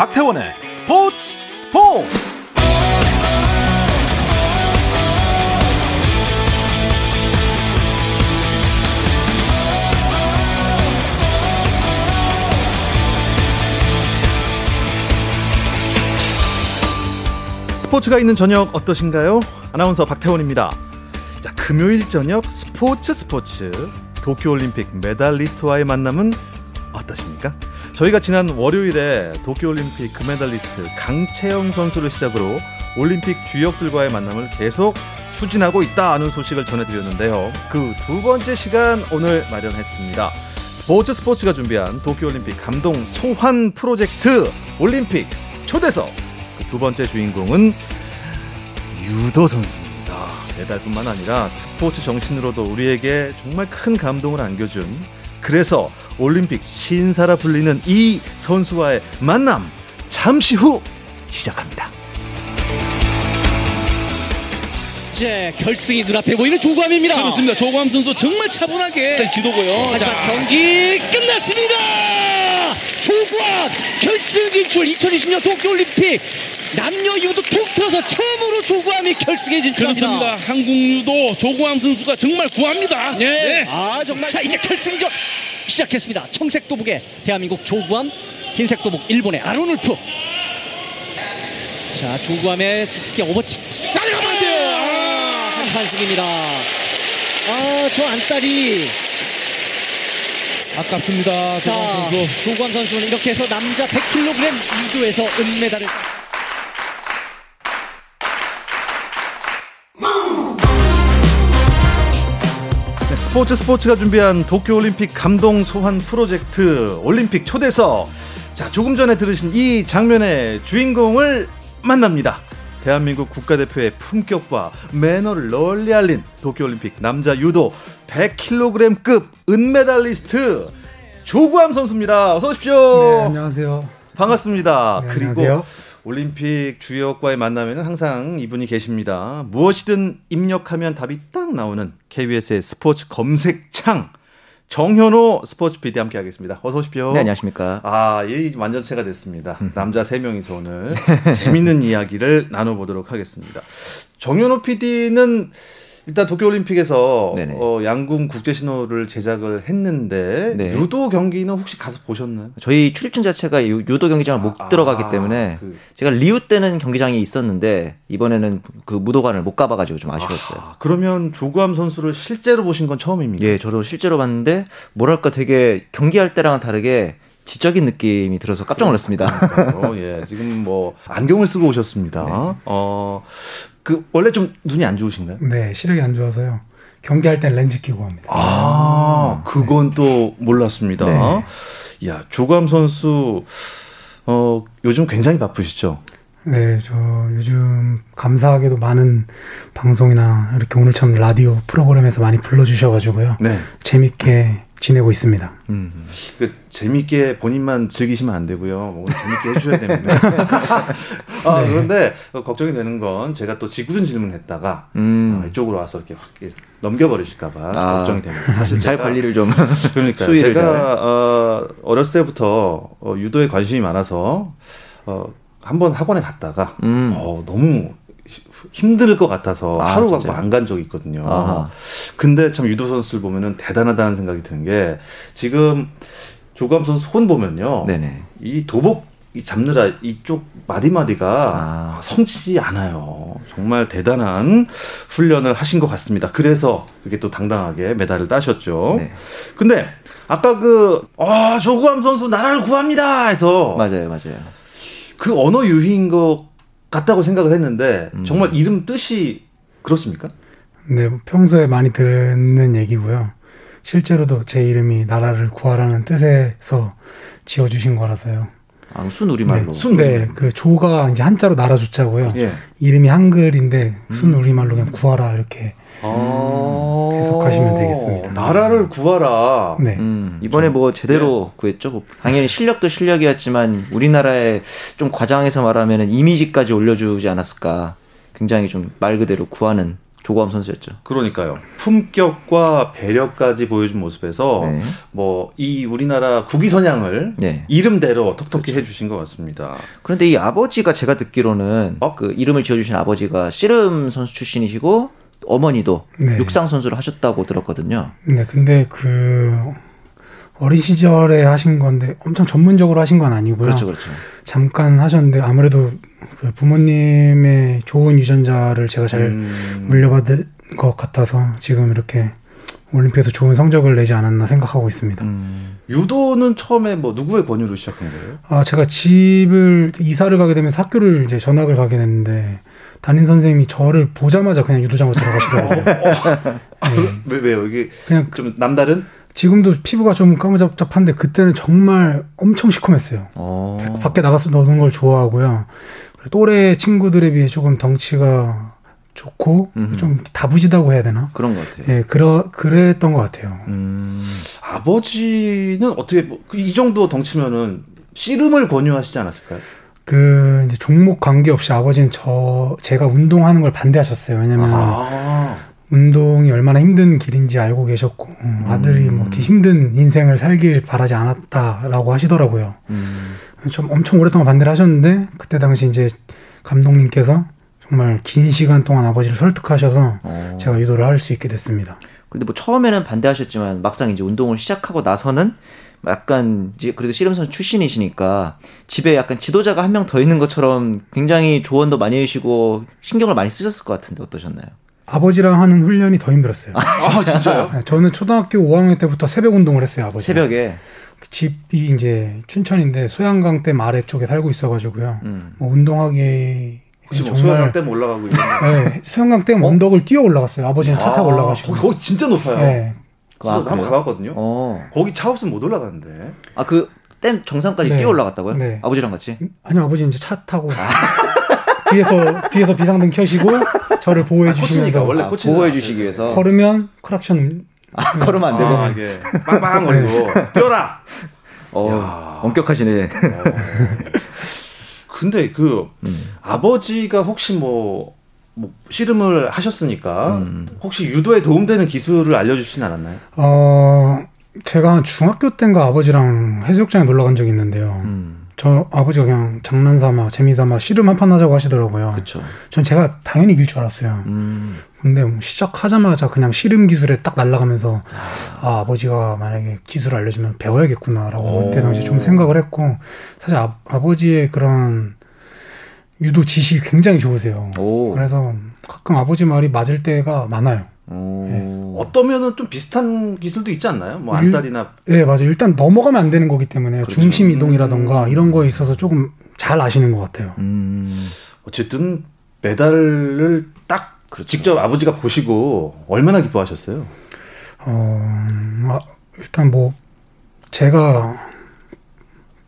박태원의 스포츠 스포츠 스포츠가 있는 저녁 어떠신가요? 아나운서 박태원입니다. 자, 금요일 저녁 스포츠 스포츠 도쿄올림픽 메달리스트와의 만남은 어떠십니까? 저희가 지난 월요일에 도쿄올림픽 금메달리스트 강채영 선수를 시작으로 올림픽 주역들과의 만남을 계속 추진하고 있다는 소식을 전해드렸는데요. 그 두 번째 시간 오늘 마련했습니다. 스포츠 스포츠가 준비한 도쿄올림픽 감동 소환 프로젝트 올림픽 초대석 그 두 번째 주인공은 유도 선수입니다. 메달뿐만 아니라 스포츠 정신으로도 우리에게 정말 큰 감동을 안겨준 그래서 올림픽 신사라 불리는 이 선수와의 만남 잠시 후 시작합니다. 이제 결승이 눈앞에 보이는 조감입니다. 그렇습니다. 조광 선수 정말 차분하게 기도고요. 하지만 자, 경기 끝났습니다. 조구암 결승 진출 2020년 도쿄올림픽 남녀 유도 통틀어서 처음으로 조구암이 결승에 진출합니다. 그렇습니다. 한국 유도 조광 선수가 정말 구합니다. 네. 아 정말. 자 이제 결승전 시작했습니다. 청색 도복의 대한민국 조구암, 흰색 도복 일본의 아론울프. 자 조구암의 주특기 오버치. 짜리가면 안 돼요. 아, 한판승입니다. 아 저 안딸이 아깝습니다. 자, 조광 선수. 조광 선수는 이렇게 해서 남자 100kg 유도에서 은메달을 네, 스포츠 스포츠가 준비한 도쿄올림픽 감동 소환 프로젝트 올림픽 초대석. 자, 조금 전에 들으신 이 장면의 주인공을 만납니다. 대한민국 국가대표의 품격과 매너를 널리 알린 도쿄올림픽 남자 유도 100kg급 은메달리스트 조구함 선수입니다. 어서 오십시오. 네, 안녕하세요. 반갑습니다. 네, 그리고 안녕하세요. 올림픽 주역과의 만남에는 항상 이분이 계십니다. 무엇이든 입력하면 답이 딱 나오는 KBS의 스포츠 검색창 정현호 스포츠 PD 함께 하겠습니다. 어서 오십시오. 네, 안녕하십니까. 아, 이 완전체가 됐습니다. 남자 세 명이서 오늘 재밌는 이야기를 나눠보도록 하겠습니다. 정현호 PD는 일단 도쿄올림픽에서 네네. 어, 양궁 국제 신호를 제작을 했는데 네. 유도 경기는 혹시 가서 보셨나요? 저희 출입증 자체가 유- 유도 경기장을 못 아, 들어가기 아, 때문에 그- 제가 리우 때는 경기장이 있었는데 이번에는 그 무도관을 못 가봐가지고 좀 아쉬웠어요. 아, 그러면 조구함 선수를 실제로 보신 건 처음입니까? 예, 저도 실제로 봤는데 뭐랄까 되게 경기할 때랑은 다르게 지적인 느낌이 들어서 깜짝 놀랐습니다. 어, 예, 지금 뭐 안경을 쓰고 오셨습니다. 네. 어, 그 원래 좀 눈이 안 좋으신가요? 네, 시력이 안 좋아서요. 경기할 땐 렌즈 끼고 합니다. 아, 그건 또 몰랐습니다. 네. 야, 조구함 선수 어, 요즘 굉장히 바쁘시죠? 네, 저 요즘 감사하게도 많은 방송이나 이렇게 오늘 참 라디오 프로그램에서 많이 불러주셔가지고요. 네. 재밌게 지내고 있습니다. 음. 그 재밌게 본인만 즐기시면 안 되고요. 오늘 재밌게 해주셔야 됩니다. 아, 그런데 어, 걱정이 되는 건 제가 또 짓궂은 질문했다가 음. 어, 이쪽으로 와서 이렇게 확 넘겨버리실까봐 아, 걱정이 됩니다. 사실 잘 제가- 관리를 좀 그러니까 수위를 잘. 제가 어, 어렸을 때부터 어, 유도에 관심이 많아서 어, 한번 학원에 갔다가 음. 어, 너무 히- 힘들 것 같아서 아, 하루 갖고? 안 간 적이 있거든요. 아하. 근데 참 유도 선수를 보면은 대단하다는 생각이 드는 게 지금 조감 선수 손 보면요. 네네. 이 도복 이 잡느라 이쪽 마디마디가 아. 성치지 않아요. 정말 대단한 훈련을 하신 것 같습니다. 그래서 그게 또 당당하게 메달을 따셨죠. 네. 근데 아까 그, 아, 조구함 선수 나라를 구합니다! 해서 맞아요, 맞아요. 그 언어 유희인 것 같다고 생각을 했는데 음. 정말 이름 뜻이 그렇습니까? 네, 뭐 평소에 많이 듣는 얘기고요. 실제로도 제 이름이 나라를 구하라는 뜻에서 지어주신 거라서요. 아, 순우리말로. 네, 순 네, 그 조가 이제 한자로 나라 조자고요. 예. 이름이 한글인데 순 음. 우리말로 그냥 구하라 이렇게. 아. 해석하시면 되겠습니다. 나라를 구하라. 네. 음, 이번에 뭐 제대로 구했죠. 뭐 당연히 실력도 실력이었지만 우리나라에 좀 과장해서 말하면 이미지까지 올려주지 않았을까. 굉장히 좀 말 그대로 구하는 조고함 선수였죠. 그러니까요. 품격과 배려까지 보여준 모습에서 네. 뭐이 우리나라 국위 선양을 네. 이름대로 톡톡히 해주신 것 같습니다. 그런데 이 아버지가 제가 듣기로는 어? 그 이름을 지어주신 아버지가 씨름 선수 출신이시고 어머니도 네. 육상 선수를 하셨다고 들었거든요. 네, 근데 그 어린 시절에 하신 건데 엄청 전문적으로 하신 건 아니고요. 그렇죠, 그렇죠. 잠깐 하셨는데 아무래도 그 부모님의 좋은 유전자를 제가 잘 음, 물려받은 것 같아서 지금 이렇게 올림픽에서 좋은 성적을 내지 않았나 생각하고 있습니다. 음, 유도는 처음에 뭐 누구의 권유로 시작한 거예요? 아, 제가 집을 이사를 가게 되면서 학교를 이제 전학을 가게 됐는데 담임 선생님이 저를 보자마자 그냥 유도장으로 들어가시더라고요. 왜 왜요? 이게 그냥 좀 남다른? 지금도 피부가 좀 까무잡잡한데 그때는 정말 엄청 시커맸어요. 어, 밖에 나가서 노는 걸 좋아하고요. 또래 친구들에 비해 조금 덩치가 좋고 음흠. 좀 다부지다고 해야 되나? 그런 것 같아요. 예, 그러 그랬던 것 같아요. 음, 아버지는 어떻게 뭐이 정도 덩치면은 씨름을 권유하시지 않았을까요? 그 이제 종목 관계없이 아버지는 저 제가 운동하는 걸 반대하셨어요. 왜냐면 아, 운동이 얼마나 힘든 길인지 알고 계셨고 음, 아들이 뭐 이렇게 힘든 인생을 살길 바라지 않았다라고 하시더라고요. 음, 좀 엄청 오랫동안 반대를 하셨는데 그때 당시 이제 감독님께서 정말 긴 시간 동안 아버지를 설득하셔서 어. 제가 유도를 할 수 있게 됐습니다. 근데 뭐 처음에는 반대하셨지만 막상 이제 운동을 시작하고 나서는 약간 이제 그래도 씨름 선수 출신이시니까 집에 약간 지도자가 한 명 더 있는 것처럼 굉장히 조언도 많이 해주시고 신경을 많이 쓰셨을 것 같은데 어떠셨나요? 아버지랑 하는 훈련이 더 힘들었어요. 아 진짜요? 네, 저는 초등학교 5학년 때부터 새벽 운동을 했어요, 아버지. 새벽에 집이 이제 춘천인데 소양강 댐 아래쪽에 살고 있어가지고요. 음. 뭐 운동하기 혹시 뭐 정말 소양강 때문에 올라가고 이런 거? 네, 소양강댐 언덕을 뛰어 올라갔어요. 아버지는 차 타고 아, 올라가시고. 거기, 거기 진짜 높아요. 네. 그래서 아, 한번? 가봤거든요. 어. 거기 차 없으면 못 올라가는데. 아 그 댐 정상까지 네. 뛰어 올라갔다고요? 네. 아버지랑 같이? 아니요, 아버지 이제 차 타고 뒤에서 뒤에서 비상등 켜시고 저를 보호해 아, 주시면서 원래 아, 보호해 주시기 위해서 걸으면 크락션 아, 걸으면 안 되고 아, 이게 빵빵거리고 뛰어라. 어, 야. 엄격하시네. 근데 그 음. 아버지가 혹시 뭐, 뭐 씨름을 하셨으니까 음. 혹시 유도에 도움되는 기술을 알려주시진 않았나요? 어 제가 한 중학교 때인가 아버지랑 해수욕장에 놀러 간 적이 있는데요. 음, 저 아버지가 그냥 장난삼아 재미삼아 씨름 한 판 하자고 하시더라고요. 그쵸. 전 제가 당연히 이길 줄 알았어요. 음, 근데 뭐 시작하자마자 그냥 씨름 기술에 딱 날아가면서 아, 아버지가 만약에 기술을 알려주면 배워야겠구나라고 오. 그때 당시 좀 생각을 했고 사실 아, 아버지의 그런 유도 지식이 굉장히 좋으세요. 오. 그래서 가끔 아버지 말이 맞을 때가 많아요. 오. 어떠면은 좀 비슷한 기술도 있지 않나요? 뭐 일- 안달이나 네, 맞아요. 일단 넘어가면 안 되는 거기 때문에 그렇죠. 중심 이동이라던가 음. 이런 거에 있어서 조금 잘 아시는 것 같아요. 음, 어쨌든 메달을 딱 그렇죠. 직접 아버지가 보시고 얼마나 기뻐하셨어요? 어, 아, 일단 뭐 제가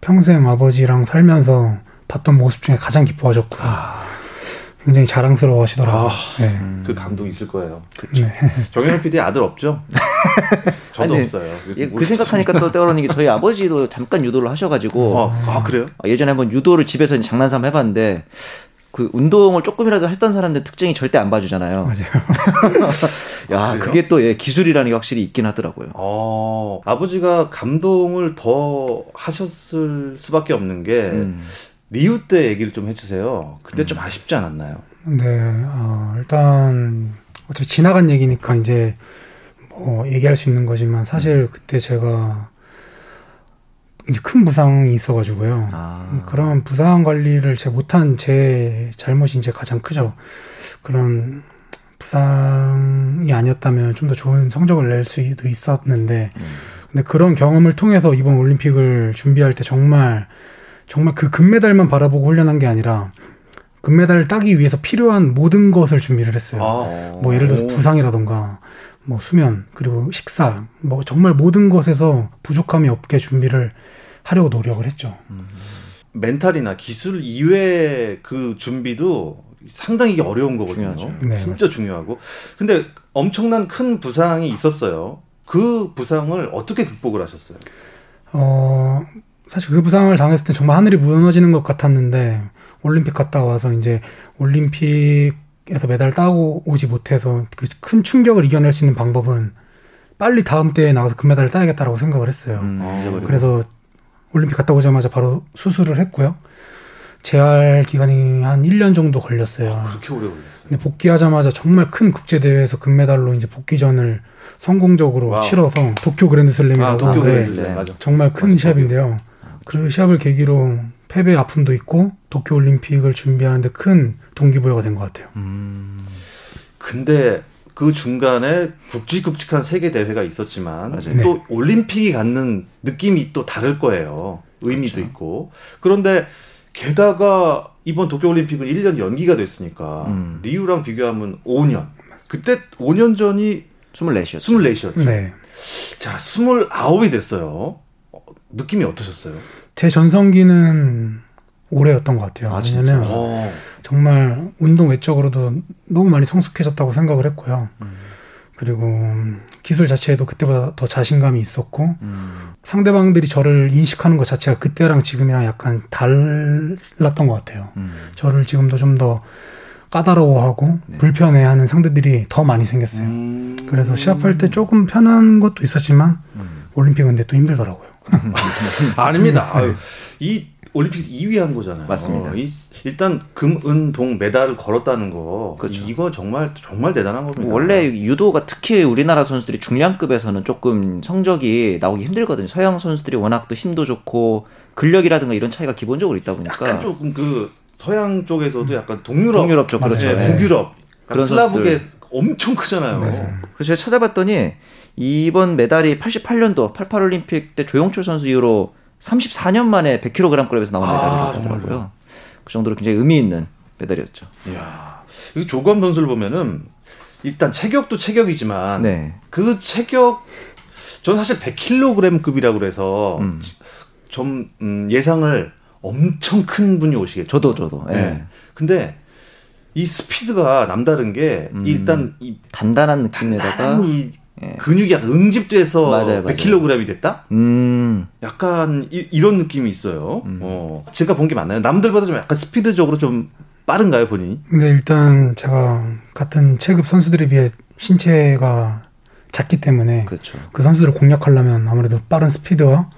평생 아버지랑 살면서 봤던 모습 중에 가장 기뻐하셨고 굉장히 자랑스러워 하시더라고요. 아. 네. 그 감동 있을 거예요. 네. 정현우 PD 아들 없죠? 저도 아니, 없어요. 예, 그. 생각하니까 또 떠오르는 게 저희 아버지도 잠깐 유도를 하셔가지고 어, 아 그래요? 어, 예전에 한번 유도를 집에서 이제 장난삼아 해봤는데 그 운동을 조금이라도 했던 사람들 특징이 절대 안 봐주잖아요. 맞아요. 야, 그래요? 그게 또 예, 기술이라는 게 확실히 있긴 하더라고요. 어, 아버지가 감동을 더 하셨을 수밖에 없는 게 음. 리우 때 얘기를 좀 해주세요. 그때 좀 아쉽지 않았나요? 네, 어, 일단 어차피 지나간 얘기니까 이제 뭐 얘기할 수 있는 거지만 사실 그때 제가 이제 큰 부상이 있어가지고요. 아, 그런 부상 관리를 제 못한 제 잘못이 이제 가장 크죠. 그런 부상이 아니었다면 좀 더 좋은 성적을 낼 수도 있었는데, 근데 그런 경험을 통해서 이번 올림픽을 준비할 때 정말 정말 그 금메달만 바라보고 훈련한 게 아니라 금메달을 따기 위해서 필요한 모든 것을 준비를 했어요. 아, 뭐 예를 들어서 오. 부상이라던가 뭐 수면 그리고 식사 뭐 정말 모든 것에서 부족함이 없게 준비를 하려고 노력을 했죠. 멘탈이나 기술 이외의 그 준비도 상당히 어려운 거거든요. 네, 진짜 중요하고. 근데 엄청난 큰 부상이 있었어요. 그 부상을 어떻게 극복을 하셨어요? 어 사실 그 부상을 당했을 때 정말 하늘이 무너지는 것 같았는데 올림픽 갔다 와서 이제 올림픽 올림픽에서 메달 따고 오지 못해서 그 큰 충격을 이겨낼 수 있는 방법은 빨리 다음 대회에 나가서 금메달을 따야겠다라고 생각을 했어요. 음, 어. 그래서 올림픽 갔다 오자마자 바로 수술을 했고요. 재활 기간이 한 1년 정도 걸렸어요. 그렇게 오래 걸렸어요. 근데 복귀하자마자 정말 큰 국제 대회에서 금메달로 이제 복귀전을 성공적으로 wow. 치러서 도쿄 그랜드슬램이라고 아, 도쿄 네, 그랜드 네. 맞아. 정말 큰 맞아, 시합인데요. 그 시합을 계기로 패배 아픔도 있고 도쿄 올림픽을 준비하는데 큰 동기부여가 된 것 같아요. 근데 그 중간에 굵직굵직한 세계 대회가 있었지만 맞아요. 또 올림픽이 갖는 느낌이 또 다를 거예요. 의미도 그렇죠. 있고. 그런데 게다가 이번 도쿄 올림픽은 1년 연기가 됐으니까 음. 리우랑 비교하면 5년. 그때 5년 전이 24이었죠. 24이었죠. 네. 자, 29이 됐어요. 어, 느낌이 어떠셨어요? 제 전성기는 올해였던 것 같아요. 아, 왜냐면 어. 정말 운동 외적으로도 너무 많이 성숙해졌다고 생각을 했고요. 음. 그리고 기술 자체에도 그때보다 더 자신감이 있었고 음. 상대방들이 저를 인식하는 것 자체가 그때랑 지금이랑 약간 달랐던 것 같아요. 음. 저를 지금도 좀 더 까다로워하고 네. 불편해하는 상대들이 더 많이 생겼어요. 음. 그래서 시합할 때 조금 편한 것도 있었지만 음. 올림픽은 근데 또 힘들더라고요. 아닙니다. 아유, 이 올림픽에서 2위 한 거잖아요. 맞습니다. 이, 일단 금, 은, 동 메달을 걸었다는 거. 그렇죠. 이거 정말 정말 대단한 겁니다. 원래 유도가 특히 우리나라 선수들이 중량급에서는 조금 성적이 나오기 힘들거든요. 서양 선수들이 워낙 또 힘도 좋고 근력이라든가 이런 차이가 기본적으로 있다 보니까 약간 조금 그 서양 쪽에서도 약간 동유럽, 동유럽 쪽 그렇죠. 예, 네. 북유럽, 그런 슬라브계 엄청 크잖아요. 그래서 제가 찾아봤더니 이번 메달이 88년도 88올림픽 때 조영철 선수 이후로 34년 만에 100kg급에서 나온 아, 정말요? 하더라고요. 그 정도로 굉장히 의미 있는 메달이었죠. 이야, 이 조감 선수를 보면은 일단 체격도 체격이지만 네. 그 체격 저는 사실 100kg급이라고 그래서 음. 좀 음, 예상을 엄청 큰 분이 오시겠죠. 저도 저도. 예. 네. 근데 이 스피드가 남다른 게 음. 일단 이 단단한 느낌에다가 단단한 이 예. 근육이 약간 응집돼서 맞아요, 맞아요. 100kg이 됐다? 음. 약간 이, 런 느낌이 있어요. 음. 어. 제가 본 게 맞나요? 남들보다 좀 약간 스피드적으로 좀 빠른가요, 본인이? 근데 일단 제가 같은 체급 선수들에 비해 신체가 작기 때문에 그렇죠. 그 선수들을 공략하려면 아무래도 빠른 스피드와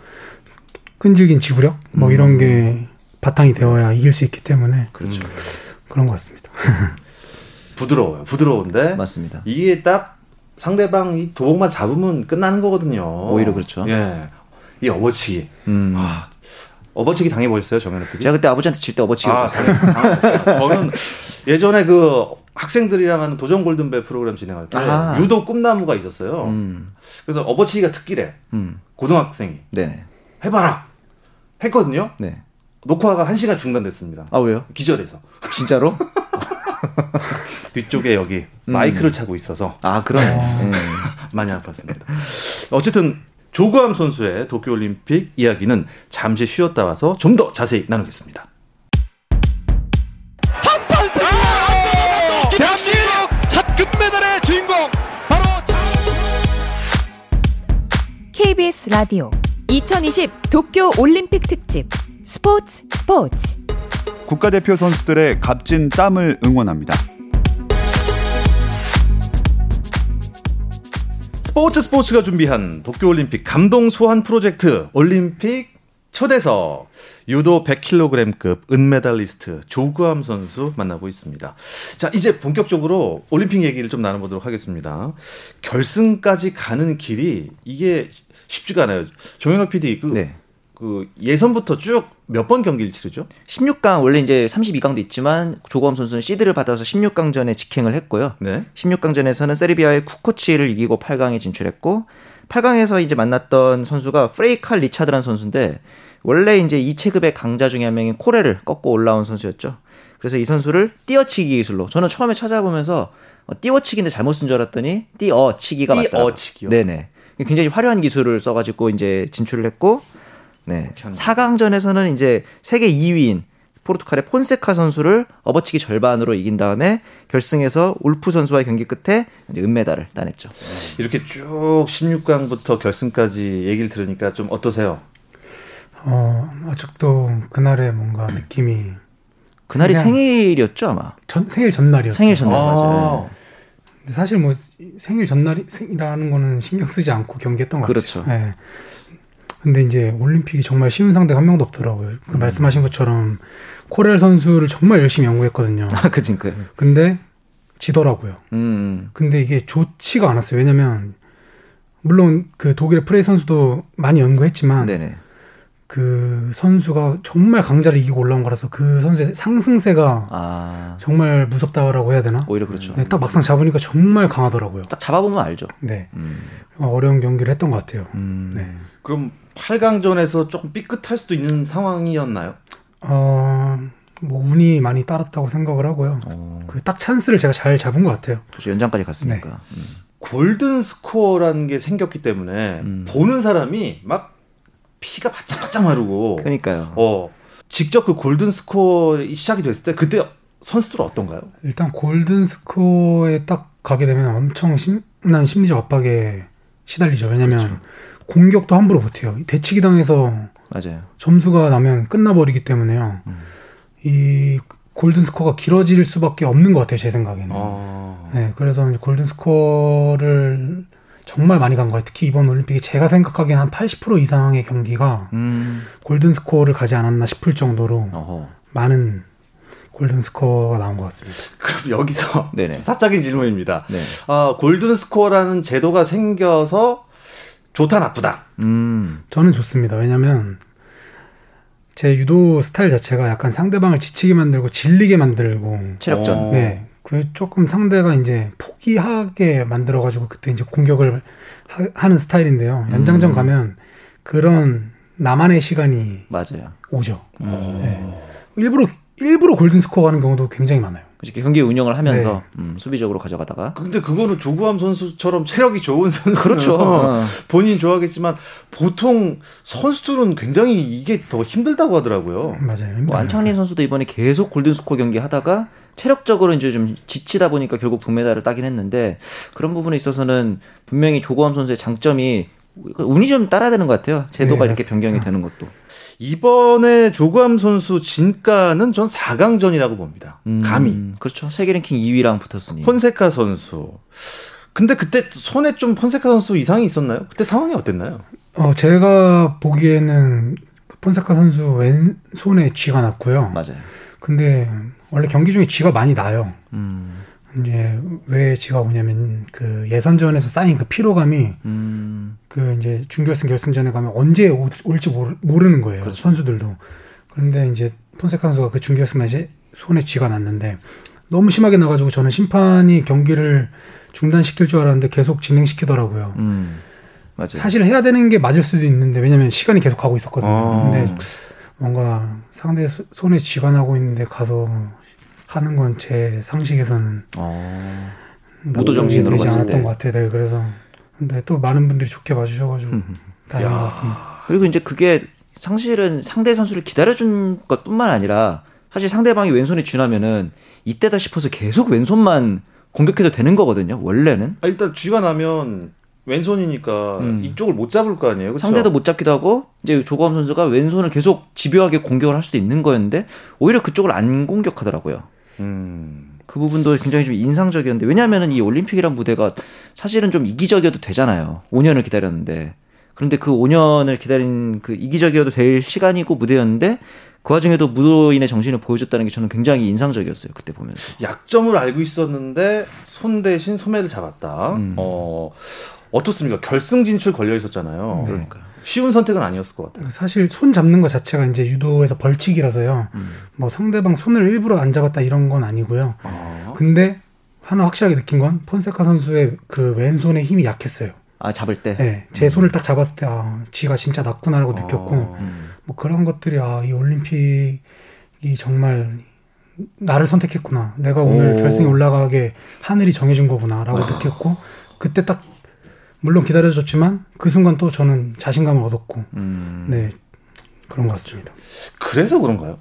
끈질긴 지구력 뭐 음. 이런 게 바탕이 되어야 이길 수 있기 때문에 그렇죠. 그런 것 같습니다. 부드러워요. 부드러운데 맞습니다. 이게 딱 상대방 이 도복만 잡으면 끝나는 거거든요. 오히려 그렇죠. 예. 이 업어치기. 음. 아, 업어치기 당해보셨어요, 정현우 PD? 제가 그때 아버지한테 질 때 어버치기 아. 네. 아, 저는 예전에 그 학생들이랑 하는 도전 골든벨 프로그램 진행할 때 아. 유도 꿈나무가 있었어요. 음. 그래서 업어치기가 특기래. 음. 고등학생이 네. 해봐라. 했거든요. 네. 녹화가 한 시간 중단됐습니다. 아 왜요? 기절해서 진짜로? 뒤쪽에 여기 마이크를 차고 있어서 아 그러네. 음. 많이 아팠습니다. 어쨌든 조구함 선수의 도쿄올림픽 이야기는 잠시 쉬었다 와서 좀 더 자세히 나누겠습니다. 대한민국 첫 금메달의 주인공 바로 KBS 라디오 2020 도쿄 올림픽 특집 스포츠 스포츠 국가대표 선수들의 값진 땀을 응원합니다. 스포츠 스포츠가 준비한 도쿄올림픽 감동 소환 프로젝트 올림픽 초대석 유도 100kg급 은메달리스트 조구함 선수 만나고 있습니다. 자, 이제 본격적으로 올림픽 얘기를 좀 나눠보도록 하겠습니다. 결승까지 가는 길이 이게 쉽지가 않아요. 정현호 PD, 그, 네. 그 예선부터 쭉 몇 번 경기를 치르죠? 16강 원래 이제 32강도 있지만 조검 선수는 시드를 받아서 16강전에 직행을 했고요. 네. 16강전에서는 세르비아의 쿠코치를 이기고 8강에 진출했고 8강에서 이제 만났던 선수가 프레이칼 리차드라는 선수인데 원래 이제 이 체급의 강자 중에 한 명인 코레를 꺾고 올라온 선수였죠. 그래서 이 선수를 띄어치기 기술로 저는 처음에 찾아보면서 어, 띄어치기인데 잘못 쓴 줄 알았더니 띄어치기가 맞더라고요. 띄어치기요? 네네. 굉장히 화려한 기술을 써가지고 이제 진출을 했고 네. 4강전에서는 이제 세계 2위인 포르투갈의 폰세카 선수를 업어치기 절반으로 이긴 다음에 결승에서 울프 선수와의 경기 끝에 이제 은메달을 따냈죠. 이렇게 쭉 16강부터 결승까지 얘기를 들으니까 좀 어떠세요? 어, 아직도 그날의 뭔가 느낌이 그날이 생일이었죠 아마. 전, 생일 전날이었어요. 생일 전날 아. 맞아요. 근데 사실 뭐 생일 전날이라는 거는 신경 쓰지 않고 경기했던 것 그렇죠. 같아요. 예. 근데 이제 올림픽이 정말 쉬운 상대가 한 명도 없더라고요. 음. 그 말씀하신 것처럼 코렐 선수를 정말 열심히 연구했거든요. 아 그니까요. 근데 지더라고요. 음. 근데 이게 좋지가 않았어요. 왜냐면 물론 그 독일의 프레이 선수도 많이 연구했지만 네네. 그 선수가 정말 강자를 이기고 올라온 거라서 그 선수의 상승세가 아 정말 무섭다라고 해야 되나? 오히려 그렇죠. 네, 딱 막상 잡으니까 정말 강하더라고요. 딱 잡아보면 알죠. 네. 음. 어, 어려운 경기를 했던 것 같아요. 음. 네. 그럼 8강전에서 조금 삐끗할 수도 있는 상황이었나요? 어, 뭐 운이 많이 따랐다고 생각을 하고요. 어, 그딱 찬스를 제가 잘 잡은 것 같아요. 그렇죠. 연장까지 갔으니까. 네. 음. 골든 스코어라는 게 생겼기 때문에 음. 보는 사람이 막 피가 바짝바짝 마르고 그러니까요. 어 직접 그 골든 스코어 시작이 됐을 때 그때 선수들은 어떤가요? 일단 골든 스코어에 딱 가게 되면 엄청 심한 심리적 압박에 시달리죠. 왜냐면 그렇죠. 공격도 함부로 못해요. 대치기 당해서 맞아요. 점수가 나면 끝나버리기 때문에요. 음. 이 골든 스코어가 길어질 수밖에 없는 것 같아요. 제 생각에는. 어. 네, 그래서 이제 골든 스코어를 정말 많이 간 거예요. 특히 이번 올림픽에 제가 생각하기엔 한 80% 이상의 경기가 음. 골든 스코어를 가지 않았나 싶을 정도로 어허. 많은 골든 스코어가 나온 것 같습니다. 그럼 여기서 네네. 사적인 질문입니다. 네. 아, 골든 스코어라는 제도가 생겨서 좋다 나쁘다. 음. 저는 좋습니다. 왜냐면 제 유도 스타일 자체가 약간 상대방을 지치게 만들고 질리게 만들고 체력전. 어. 네. 그 조금 상대가 이제 포기하게 만들어가지고 그때 이제 공격을 하, 는 스타일인데요. 연장전 음. 가면 그런 나만의 시간이 맞아요. 오죠. 음. 네. 일부러 일부러 골든 스코어 가는 경우도 굉장히 많아요. 그렇게 경기 운영을 하면서 네. 음, 수비적으로 가져가다가 근데 그거는 조구함 선수처럼 체력이 좋은 선수 그렇죠. 어. 본인 좋아하겠지만 보통 선수들은 굉장히 이게 더 힘들다고 하더라고요. 맞아요. 뭐 힘들어요. 안창림 선수도 이번에 계속 골든스코어 경기 하다가 체력적으로 이제 좀 지치다 보니까 결국 동메달을 따긴 했는데 그런 부분에 있어서는 분명히 조고함 선수의 장점이 운이 좀 따라야 되는 것 같아요. 제도가 네, 이렇게 맞습니다. 변경이 되는 것도. 이번에 조구함 선수 진가는 전 4강전이라고 봅니다. 음, 감히. 그렇죠. 세계 랭킹 2위랑 붙었으니. 폰세카 선수. 근데 그때 손에 좀 폰세카 선수 이상이 있었나요? 그때 상황이 어땠나요? 어, 제가 보기에는 폰세카 선수 왼손에 쥐가 났고요. 맞아요. 근데 원래 경기 중에 쥐가 많이 나요. 음, 이제 왜 쥐가 오냐면 그 예선전에서 쌓인 그 피로감이 음, 그 이제 준결승 결승전에 가면 언제 오- 올지 모르, 모르는 거예요. 그렇죠. 선수들도. 그런데 이제 폰세카 선수가 그 준결승 날 이제 손에 쥐가 났는데 너무 심하게 나가지고 저는 심판이 경기를 중단시킬 줄 알았는데 계속 진행시키더라고요. 음, 맞아요. 사실 해야 되는 게 맞을 수도 있는데 왜냐면 시간이 계속 가고 있었거든요. 어. 근데 뭔가 상대 소- 손에 쥐가 나고 있는데 가서 하는 건 제 상식에서는 어, 나쁘게 무도 정신으로 되지 봤을 않았던 때. 것 같아요. 네, 그래서 근데 또 많은 분들이 좋게 봐주셔가지고 다행인 것 같습니다. 그리고 이제 그게 사실은 상대 선수를 기다려준 것뿐만 아니라 사실 상대방이 왼손에 쥐나면은 이때다 싶어서 계속 왼손만 공격해도 되는 거거든요. 원래는 아, 일단 쥐가 나면 왼손이니까 음. 이쪽을 못 잡을 거 아니에요. 그쵸? 상대도 못 잡기도 하고 이제 조거함 선수가 왼손을 계속 집요하게 공격을 할 수도 있는 거였는데 오히려 그쪽을 안 공격하더라고요. 음. 그 부분도 굉장히 좀 인상적이었는데 왜냐하면은 이 올림픽이란 무대가 사실은 좀 이기적이어도 되잖아요. 5년을 기다렸는데 그런데 그 5년을 기다린 그 이기적이어도 될 시간이고 무대였는데 그 와중에도 무도인의 정신을 보여줬다는 게 저는 굉장히 인상적이었어요. 그때 보면서. 약점을 알고 있었는데 손 대신 소매를 잡았다. 음. 어, 어떻습니까? 결승 진출 걸려 있었잖아요. 그러니까요. 쉬운 선택은 아니었을 것 같아요. 사실 손 잡는 것 자체가 이제 유도에서 벌칙이라서요. 음. 뭐 상대방 손을 일부러 안 잡았다 이런 건 아니고요. 어. 근데 하나 확실하게 느낀 건 폰세카 선수의 그 왼손의 힘이 약했어요. 아 잡을 때. 네, 제 손을 딱 잡았을 때 아, 쥐가 진짜 났구나라고 느꼈고 어. 음. 뭐 그런 것들이 아, 이 올림픽이 정말 나를 선택했구나. 내가 오늘 오. 결승에 올라가게 하늘이 정해준 거구나라고 느꼈고 그때 딱 물론 기다려줬지만 그 순간 또 저는 자신감을 얻었고 음. 네 그런 것 같습니다. 그래서 그런가요?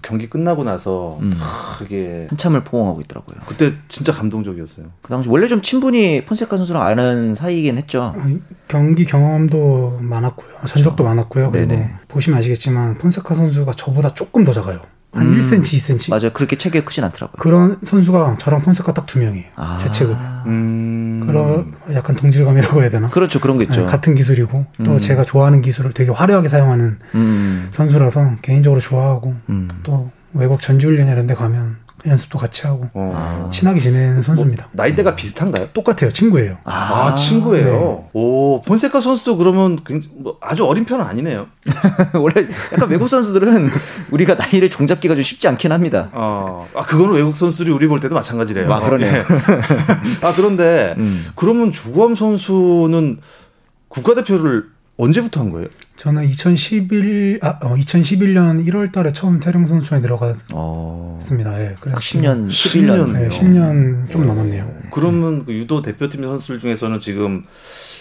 경기 끝나고 나서 음. 그게 한참을 포옹하고 있더라고요. 그때 진짜 감동적이었어요. 그 당시 원래 좀 친분이 폰세카 선수랑 아는 사이이긴 했죠. 아, 경기 경험도 많았고요. 전적도 많았고요. 그리고 네네. 보시면 아시겠지만 폰세카 선수가 저보다 조금 더 작아요. 한 음. 1cm, 2cm. 맞아요. 그렇게 체격이 크진 않더라고요. 그런 선수가 저랑 폰세카 딱 두 명이에요. 아. 제 체급. 음. 그런 약간 동질감이라고 해야 되나? 그렇죠. 그런 거 있죠. 네, 같은 기술이고 또 음. 제가 좋아하는 기술을 되게 화려하게 사용하는 음. 선수라서 개인적으로 좋아하고 음. 또 외국 전지훈련 이런 데 가면 연습도 같이 하고 어. 친하게 지내는 선수입니다. 나이대가 비슷한가요? 똑같아요. 친구예요. 아, 친구예요. 오, 폰세카 선수도 그러면 굉장히 뭐 아주 어린 편은 아니네요. 원래 약간 외국 선수들은 우리가 나이를 종잡기가 좀 쉽지 않긴 합니다. 어, 아, 그거는 외국 선수들이 우리 볼 때도 마찬가지래요. 아, 그러네요. 예. 아, 그런데 음. 그러면 조검 선수는 국가대표를 언제부터 한 거예요? 저는 2011, 아, 어, 2011년 1월 달에 처음 태릉 선수촌에 들어갔습니다. 어. 예. 그래서 10년, 10년. 11년. 네, 10년 좀 넘었네요. 그러면 그 유도 대표팀 선수들 중에서는 지금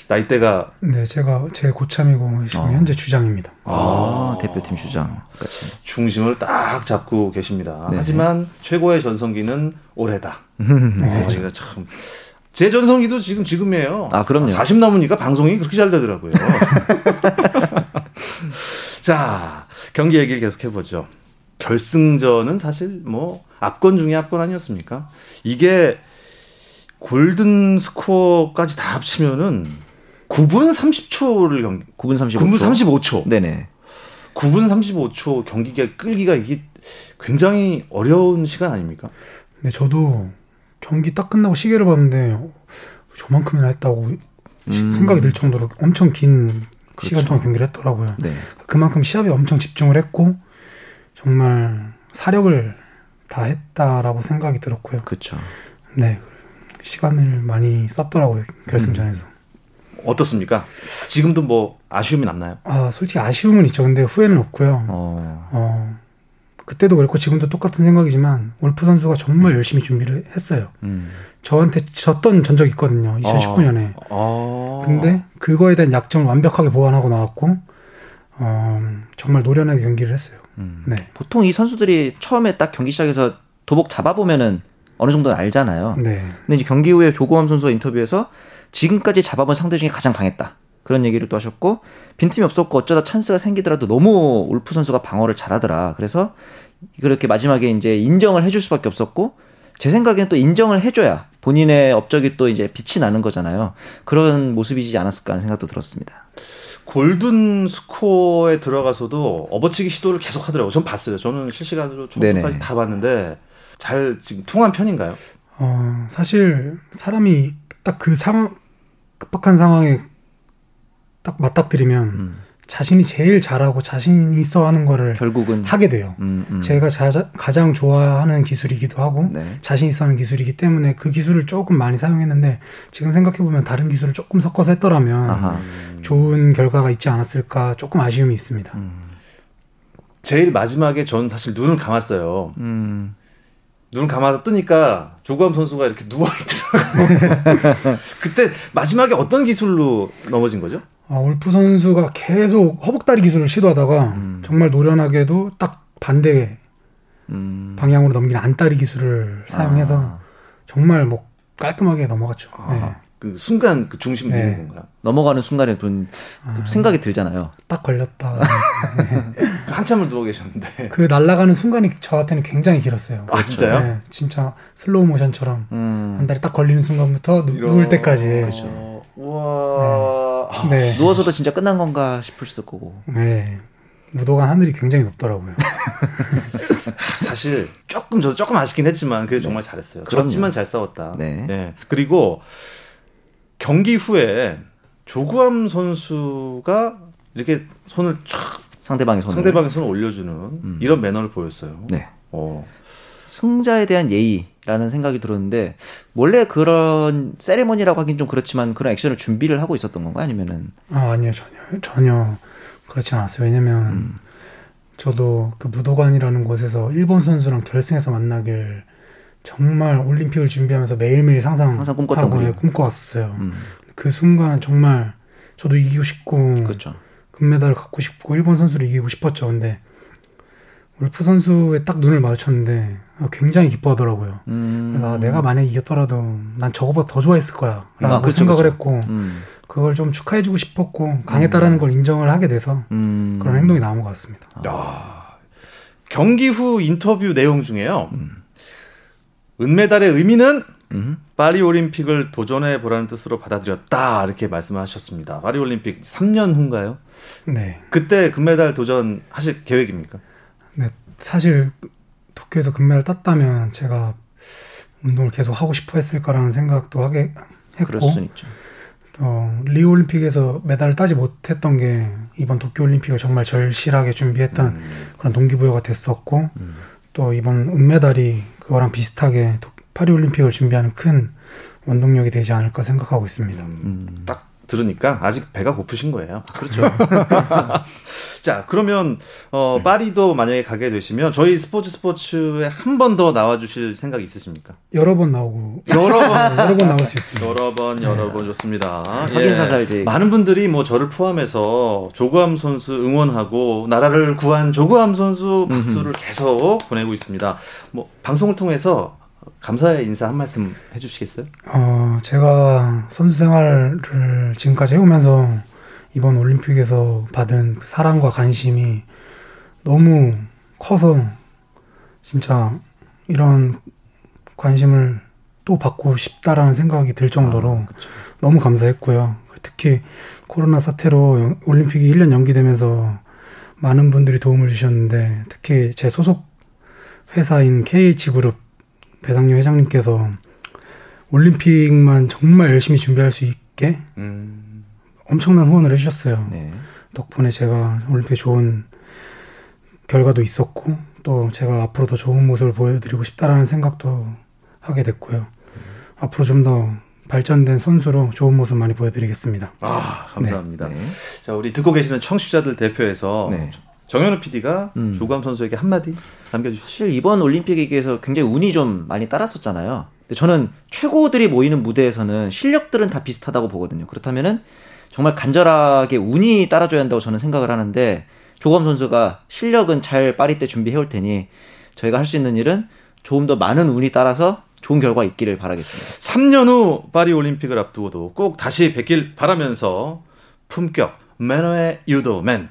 나이대가 네, 제가 제일 고참이고 지금 어. 현재 주장입니다. 아, 대표팀 주장. 같이. 중심을 딱 잡고 계십니다. 네. 하지만 최고의 전성기는 올해다. 네, 어, 제가 참. 제 전성기도 지금 지금이에요. 아, 그럼요. 40 넘으니까 방송이 그렇게 잘 되더라고요. 자, 경기 얘기를 계속 해보죠. 결승전은 사실 뭐 압권 중에 압권 아니었습니까? 이게 골든 스코어까지 다 합치면은 9분 30초를 경기, 9분 35초. 9분 35초. 네네. 9분 35초 경기가 끌기가 이게 굉장히 어려운 시간 아닙니까? 네, 저도 경기 딱 끝나고 시계를 봤는데 어, 저만큼이나 했다고 시- 음. 생각이 들 정도로 엄청 긴 시간 그렇죠. 동안 경기를 했더라고요. 네. 그만큼 시합에 엄청 집중을 했고 정말 사력을 다 했다라고 생각이 들었고요. 그렇죠. 네, 시간을 많이 썼더라고요 결승전에서. 어떻습니까? 지금도 뭐 아쉬움이 남나요? 아 솔직히 아쉬움은 있죠. 근데 후회는 없고요. 어. 어, 그때도 그랬고 지금도 똑같은 생각이지만 올프 선수가 정말 열심히 준비를 했어요. 음. 저한테 졌던 전적이 있거든요. 2019년에. 어. 근데 그거에 대한 약점을 완벽하게 보완하고 나왔고 어, 정말 노련하게 경기를 했어요. 음. 네. 보통 이 선수들이 처음에 딱 경기 시작해서 도복 잡아보면은 어느 정도는 알잖아요. 네. 근데 이제 경기 후에 조고함 선수가 인터뷰에서 지금까지 잡아본 상대 중에 가장 강했다. 그런 얘기를 또 하셨고 빈틈이 없었고 어쩌다 찬스가 생기더라도 너무 울프 선수가 방어를 잘하더라. 그래서 그렇게 마지막에 이제 인정을 해줄 수밖에 없었고 제 생각엔 또 인정을 해줘야 본인의 업적이 또 이제 빛이 나는 거잖아요. 그런 모습이지 않았을까 하는 생각도 들었습니다. 골든 스코어에 들어가서도 업어치기 시도를 계속 하더라고요. 전 봤어요. 저는 실시간으로 처음부터까지 네네. 다 봤는데 잘 지금 통한 편인가요? 어, 사실 사람이 딱 그 상황 급박한 상황에 딱 맞닥뜨리면 음. 자신이 제일 잘하고 자신 있어 하는 거를 결국은 하게 돼요. 음, 음. 제가 자, 가장 좋아하는 기술이기도 하고 네. 자신 있어 하는 기술이기 때문에 그 기술을 조금 많이 사용했는데 지금 생각해 보면 다른 기술을 조금 섞어서 했더라면 아하. 좋은 결과가 있지 않았을까 조금 아쉬움이 있습니다. 제일 마지막에 전 사실 눈을 감았어요. 음. 눈을 감아 뜨니까 조구함 선수가 이렇게 누워 있더라고요. 그때 마지막에 어떤 기술로 넘어진 거죠? 아, 올프 선수가 계속 허벅다리 기술을 시도하다가 음. 정말 노련하게도 딱 반대 음. 방향으로 넘기는 안다리 기술을 사용해서 아. 정말 뭐 깔끔하게 넘어갔죠. 아, 네. 그 순간 그 중심을 네. 잃은 건가요? 넘어가는 순간에 좀 생각이 들잖아요. 딱 걸렸다. 한참을 누워 계셨는데. 그 날아가는 순간이 저한테는 굉장히 길었어요. 아 진짜요? 네, 진짜 슬로우 모션처럼 음. 한 다리 딱 걸리는 순간부터 누, 누울 때까지. 어, 우와. 아, 네. 누워서도 진짜 끝난 건가 싶을 거고. 네. 무도관 하늘이 굉장히 높더라고요. 사실 조금 저도 조금 아쉽긴 했지만 그래도 정말 잘했어요. 그럼요. 졌지만 잘 싸웠다. 네. 예. 그리고 경기 후에 조구함 선수가 이렇게 손을 촥 상대방의 손을. 상대방의 손을 올려주는 이런 매너를 보였어요. 네. 어. 승자에 대한 예의 라는 생각이 들었는데 원래 그런 세레머니라고 하긴 좀 그렇지만 그런 액션을 준비를 하고 있었던 건가요? 아니면은 아, 아니요. 전혀, 전혀 그렇지 않았어요. 왜냐면 음. 저도 그 무도관이라는 곳에서 일본 선수랑 결승에서 만나길 정말 올림픽을 준비하면서 매일매일 상상하고 항상 꿈꿨던 예, 거예요. 꿈꿔왔어요. 음. 그 순간 정말 저도 이기고 싶고 그렇죠. 금메달을 갖고 싶고 일본 선수를 이기고 싶었죠. 근데 울프 선수의 딱 눈을 마주쳤는데 굉장히 기뻐하더라고요. 음. 그래서 아, 내가 만약에 이겼더라도 난 저거보다 더 좋아했을 거야. 라고 아, 그렇죠, 생각을 그렇죠. 했고 음. 그걸 좀 축하해주고 싶었고 강했다라는 걸 인정을 하게 돼서 음. 그런 행동이 나온 것 같습니다. 야. 경기 후 인터뷰 내용 중에요. 은메달의 의미는 음. 파리 올림픽을 도전해 보라는 뜻으로 받아들였다 이렇게 말씀하셨습니다. 파리 올림픽 3년 후인가요? 네. 그때 금메달 도전하실 계획입니까? 네, 사실 도쿄에서 금메달 땄다면 제가 운동을 계속 하고 싶어 했을 거라는 생각도 하게 그럴 했고 수 있죠. 어, 리우 올림픽에서 메달을 따지 못했던 게 이번 도쿄 올림픽을 정말 절실하게 준비했던 음. 그런 동기부여가 됐었고 또 이번 은메달이 그거랑 비슷하게 도- 파리 올림픽을 준비하는 큰 원동력이 되지 않을까 생각하고 있습니다. 음. 딱 들으니까 아직 배가 고프신 거예요. 그렇죠. 자, 그러면 어, 파리도 만약에 가게 되시면 저희 스포츠 스포츠에 한 번 더 나와 주실 생각 있으십니까? 여러 번 나오고 여러 번 여러 번 나올 수 있습니다. 여러 번 여러 번 좋습니다. 예. 확인 사살제. 많은 분들이 뭐 저를 포함해서 조구함 선수 응원하고 나라를 구한 조구함 선수 박수를 계속 보내고 있습니다. 뭐 방송을 통해서 감사의 인사 한 말씀 해주시겠어요? 어, 제가 선수 생활을 지금까지 해오면서 이번 올림픽에서 받은 그 사랑과 관심이 너무 커서 진짜 이런 관심을 또 받고 싶다라는 생각이 들 정도로 너무 감사했고요. 특히 코로나 사태로 올림픽이 1년 연기되면서 많은 분들이 도움을 주셨는데 특히 제 소속 회사인 KH그룹 배상용 회장님께서 올림픽만 정말 열심히 준비할 수 있게 음, 엄청난 후원을 해주셨어요. 네. 덕분에 제가 올림픽 좋은 결과도 있었고 또 제가 앞으로 더 좋은 모습을 보여드리고 싶다라는 생각도 하게 됐고요. 앞으로 좀 더 발전된 선수로 좋은 모습 많이 보여드리겠습니다. 아 감사합니다. 네. 자 우리 듣고 계시는 청취자들 대표해서 네. 정현우 PD가 음. 조구함 선수에게 한마디 남겨주시죠. 사실 이번 올림픽에서 굉장히 운이 좀 많이 따랐었잖아요. 근데 저는 최고들이 모이는 무대에서는 실력들은 다 비슷하다고 보거든요. 그렇다면은 정말 간절하게 운이 따라줘야 한다고 저는 생각을 하는데 조검 선수가 실력은 잘 파리 때 준비해 올 테니 저희가 할 수 있는 일은 조금 더 많은 운이 따라서 좋은 결과 있기를 바라겠습니다. 3년 후 파리 올림픽을 앞두고도 꼭 다시 뵙길 바라면서 품격 매너의 유도맨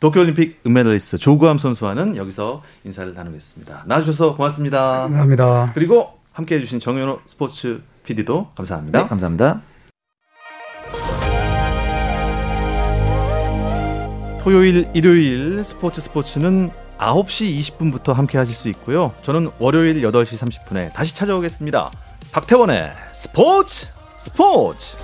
도쿄올림픽 은메달리스트 조구함 선수와는 여기서 인사를 나누겠습니다. 나와주셔서 고맙습니다. 감사합니다. 그리고 함께해 주신 정현호 스포츠 PD도 감사합니다. 네, 감사합니다. 토요일, 일요일 스포츠 스포츠는 9시 20분부터 함께 하실 수 있고요. 저는 월요일 8시 30분에 다시 찾아오겠습니다. 박태원의 스포츠 스포츠!